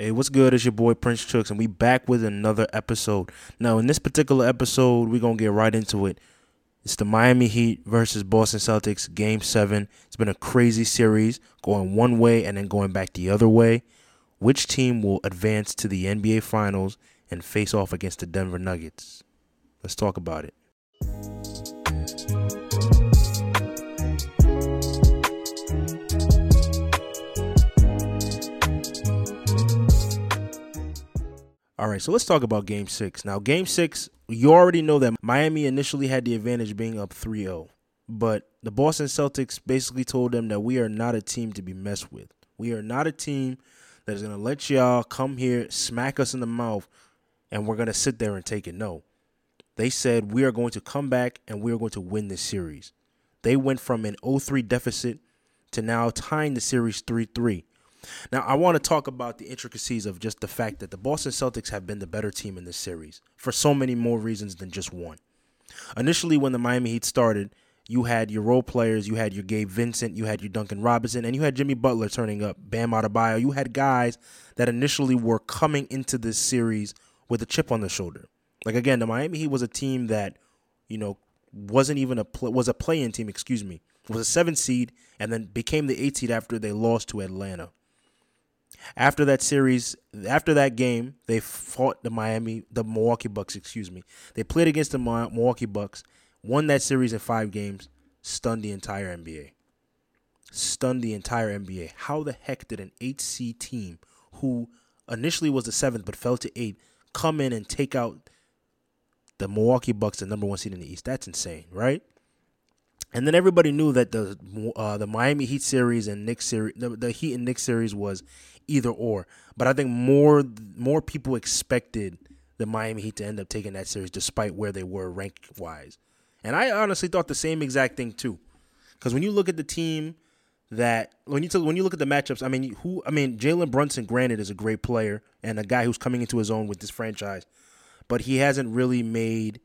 Hey, what's good? It's your boy Prince Chooks, and we back with another episode. Now, in this particular episode, we're gonna get right into it. It's the Miami Heat versus Boston Celtics, Game Seven. It's been a crazy series, going one way and then going back the other way. Which team will advance to the NBA Finals and face off against the Denver Nuggets? Let's talk about it. All right, so let's talk about game six. Now, game six, you already know that Miami initially had the advantage being up 3 0. But the Boston Celtics basically told them that we are not a team to be messed with. We are not a team that is going to let y'all come here, smack us in the mouth, and we're going to sit there and take it. No. They said we are going to come back and we are going to win this series. They went from an 0 3 deficit to now tying the series 3 3. Now, I want to talk about the intricacies of just the fact that the Boston Celtics have been the better team in this series for so many more reasons than just one. Initially, when the Miami Heat started, you had your role players, you had your Gabe Vincent, you had your Duncan Robinson, and you had Jimmy Butler turning up, Bam Adebayo. You had guys that initially were coming into this series with a chip on their shoulder. Like again, the Miami Heat was a team that, you know, wasn't even a pl- was a play-in team. Excuse me, was a seven seed, and then became the eight seed after they lost to Atlanta. After that series, after that game, they fought the Miami, the Milwaukee Bucks, excuse me. They played against the Milwaukee Bucks, won that series in five games, stunned the entire NBA. Stunned the entire NBA. How the heck did an 8C team who initially was the seventh but fell to eight come in and take out the Milwaukee Bucks, the number one seed in the East? That's insane, right? And then everybody knew that the uh, the Miami Heat series and Knicks series, the, the Heat and Knicks series was either or. But I think more more people expected the Miami Heat to end up taking that series despite where they were rank wise. And I honestly thought the same exact thing too. Because when you look at the team that when you when you look at the matchups, I mean, who I mean, Jalen Brunson, granted, is a great player and a guy who's coming into his own with this franchise, but he hasn't really made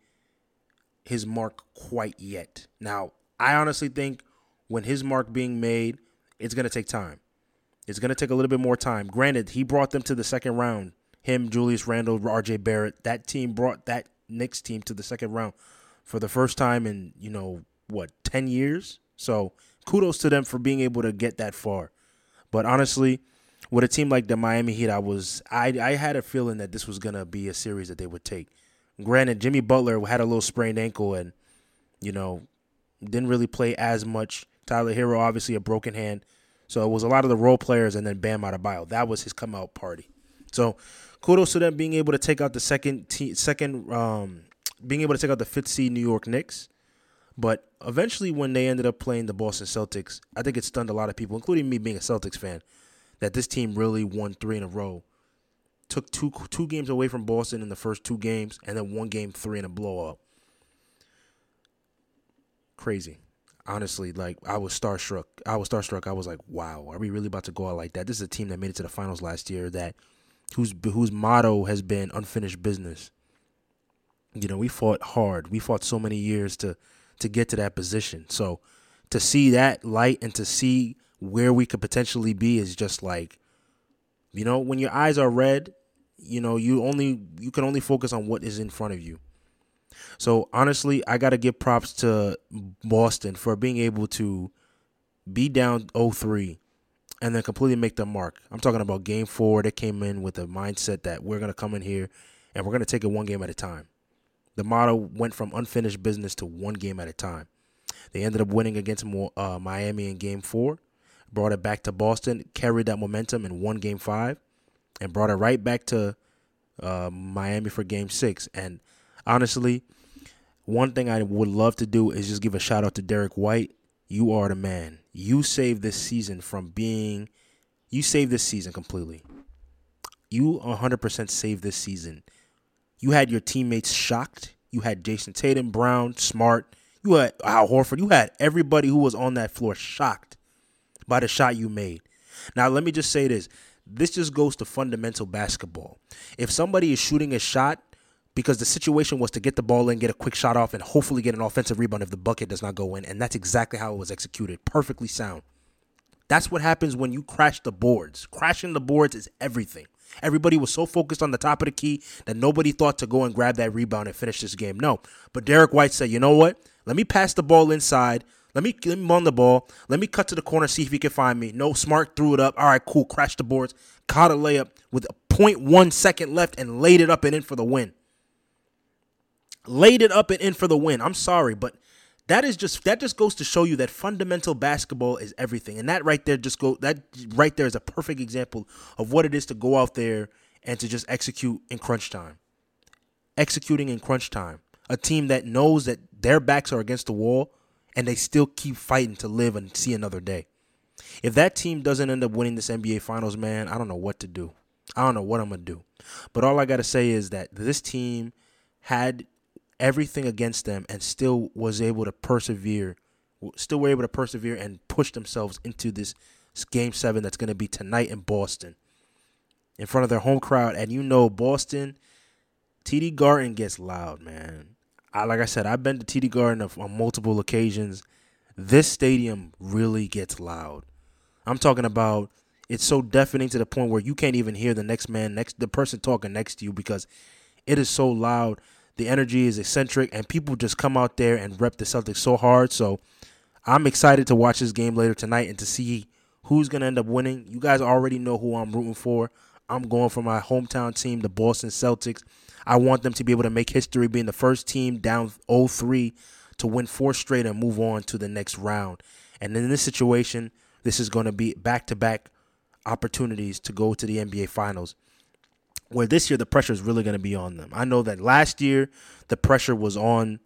his mark quite yet. Now, I honestly think when his mark being made, it's gonna take time. It's going to take a little bit more time. Granted, he brought them to the second round. Him, Julius Randle, RJ Barrett. That team brought that Knicks team to the second round for the first time in, you know, what, 10 years? So kudos to them for being able to get that far. But honestly, with a team like the Miami Heat, I was I I had a feeling that this was gonna be a series that they would take. Granted, Jimmy Butler had a little sprained ankle and, you know, didn't really play as much. Tyler Herro obviously a broken hand. So it was a lot of the role players and then Bam Adebayo. That was his come out party. So kudos to them being able to take out the second second um, being able to take out the fifth seed New York Knicks. But eventually, when they ended up playing the Boston Celtics, I think it stunned a lot of people, including me being a Celtics fan, that this team really won three in a row. Took two two games away from Boston in the first two games, and then one game three in a blowout. Crazy honestly, like I was starstruck. I was starstruck. I was like, wow, are we really about to go out like that? This is a team that made it to the finals last year that whose whose motto has been unfinished business. You know, we fought hard. We fought so many years to to get to that position. So to see that light and to see where we could potentially be is just like you know, when your eyes are red, you know, you only you can only focus on what is in front of you. So honestly, I got to give props to Boston for being able to be down 0-3 and then completely make the mark. I'm talking about game 4 they came in with a mindset that we're going to come in here and we're going to take it one game at a time. The motto went from unfinished business to one game at a time. They ended up winning against uh, Miami in game 4, brought it back to Boston, carried that momentum in one game 5 and brought it right back to uh, Miami for game 6 and honestly, one thing I would love to do is just give a shout out to Derrick White. You are the man. You saved this season from being, you saved this season completely. You 100% saved this season. You had your teammates shocked. You had Jayson Tatum, Brown, Smart. You had Al Horford. You had everybody who was on that floor shocked by the shot you made. Now, let me just say this. This just goes to fundamental basketball. If somebody is shooting a shot because the situation was to get the ball in, get a quick shot off, and hopefully get an offensive rebound if the bucket does not go in. And that's exactly how it was executed. Perfectly sound. That's what happens when you crash the boards. Crashing the boards is everything. Everybody was so focused on the top of the key that nobody thought to go and grab that rebound and finish this game. No. But Derrick White said, you know what? Let me pass the ball inside. Let me let run the ball. Let me cut to the corner, see if he can find me. No, Smart threw it up. All right, cool. Crashed the boards. Caught a layup with a 0.1 second left and laid it up and in for the win. Laid it up and in for the win. I'm sorry, but that is just that just goes to show you that fundamental basketball is everything. And that right there just go that right there is a perfect example of what it is to go out there and to just execute in crunch time. Executing in crunch time. A team that knows that their backs are against the wall and they still keep fighting to live and see another day. If that team doesn't end up winning this NBA Finals, man, I don't know what to do. I don't know what I'm going to do. But all I got to say is that this team had everything against them and still was able to persevere, still were able to persevere and push themselves into this game seven that's going to be tonight in Boston in front of their home crowd. And you know, Boston, TD Garden gets loud, man. I, like I said, I've been to TD Garden on multiple occasions. This stadium really gets loud. I'm talking about it's so deafening to the point where you can't even hear the next man next the person talking next to you because it is so loud. The energy is eccentric and people just come out there and rep the Celtics so hard. So I'm excited to watch this game later tonight and to see who's gonna end up winning. You guys already know who I'm rooting for. I'm going for my hometown team, the Boston Celtics. I want them to be able to make history being the first team down 0-3 to win four straight and move on to the next round. And in this situation, this is going to be back-to-back opportunities to go to the NBA Finals. Where this year the pressure is really going to be on them. I know that last year the pressure was on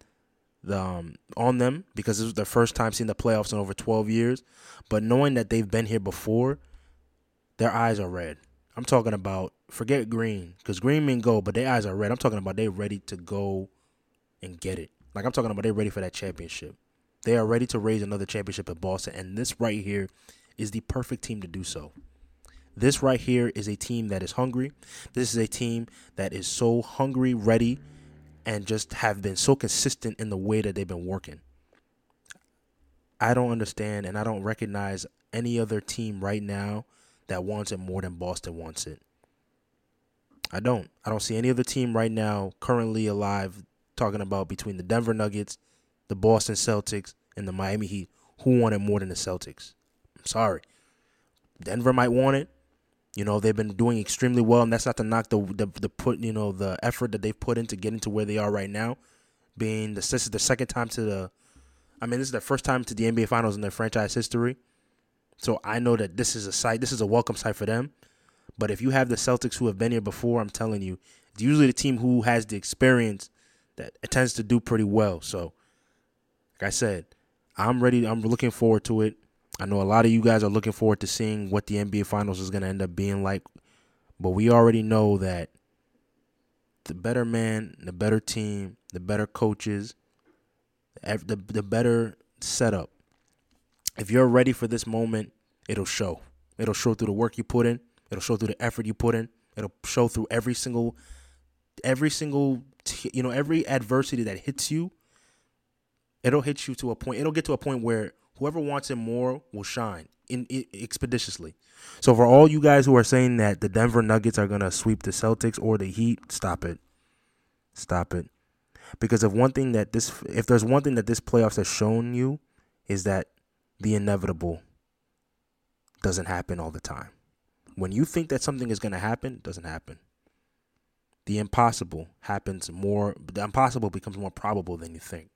the um, on them because it was their first time seeing the playoffs in over 12 years. But knowing that they've been here before, their eyes are red. I'm talking about forget green because green mean go, but their eyes are red. I'm talking about they're ready to go and get it. Like I'm talking about they're ready for that championship. They are ready to raise another championship at Boston, and this right here is the perfect team to do so. This right here is a team that is hungry. This is a team that is so hungry, ready, and just have been so consistent in the way that they've been working. I don't understand and I don't recognize any other team right now that wants it more than Boston wants it. I don't. I don't see any other team right now currently alive talking about between the Denver Nuggets, the Boston Celtics, and the Miami Heat who want it more than the Celtics. I'm sorry. Denver might want it. You know, they've been doing extremely well, and that's not to knock the the, the put you know the effort that they've put into getting to where they are right now. Being the this is the second time to the I mean, this is the first time to the NBA finals in their franchise history. So I know that this is a site, this is a welcome site for them. But if you have the Celtics who have been here before, I'm telling you, it's usually the team who has the experience that tends to do pretty well. So, like I said, I'm ready. I'm looking forward to it. I know a lot of you guys are looking forward to seeing what the NBA Finals is going to end up being like. But we already know that the better man, the better team, the better coaches, the, the better setup if you're ready for this moment, it'll show. It'll show through the work you put in. It'll show through the effort you put in. It'll show through every single, every single, you know, every adversity that hits you. It'll hit you to a point. It'll get to a point where whoever wants it more will shine in, in expeditiously. So for all you guys who are saying that the Denver Nuggets are gonna sweep the Celtics or the Heat, stop it. Stop it. Because if one thing that this, if there's one thing that this playoffs has shown you, is that the inevitable doesn't happen all the time. When you think that something is to happen, it doesn't happen. The impossible happens more, the impossible becomes more probable than you think.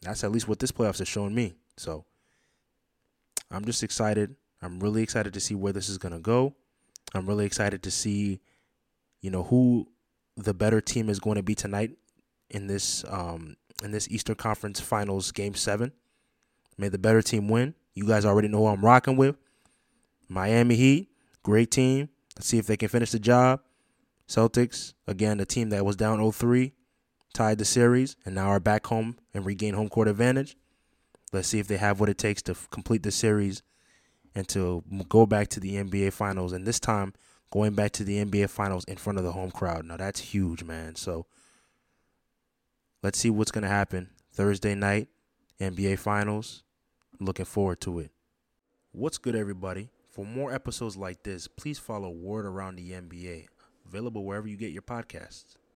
That's at least what this playoffs has shown me. So I'm just excited. I'm really excited to see where this is going to go. I'm really excited to see, you know, who the better team is going to be tonight in this um in this Eastern Conference Finals game 7. May the better team win. You guys already know who I'm rocking with. Miami Heat, great team. Let's see if they can finish the job. Celtics, again, the team that was down 0-3, tied the series, and now are back home and regain home court advantage. Let's see if they have what it takes to complete the series and to go back to the NBA Finals. And this time, going back to the NBA Finals in front of the home crowd. Now, that's huge, man. So let's see what's going to happen Thursday night. NBA Finals. Looking forward to it. What's good, everybody? For more episodes like this, please follow Word Around the NBA, available wherever you get your podcasts.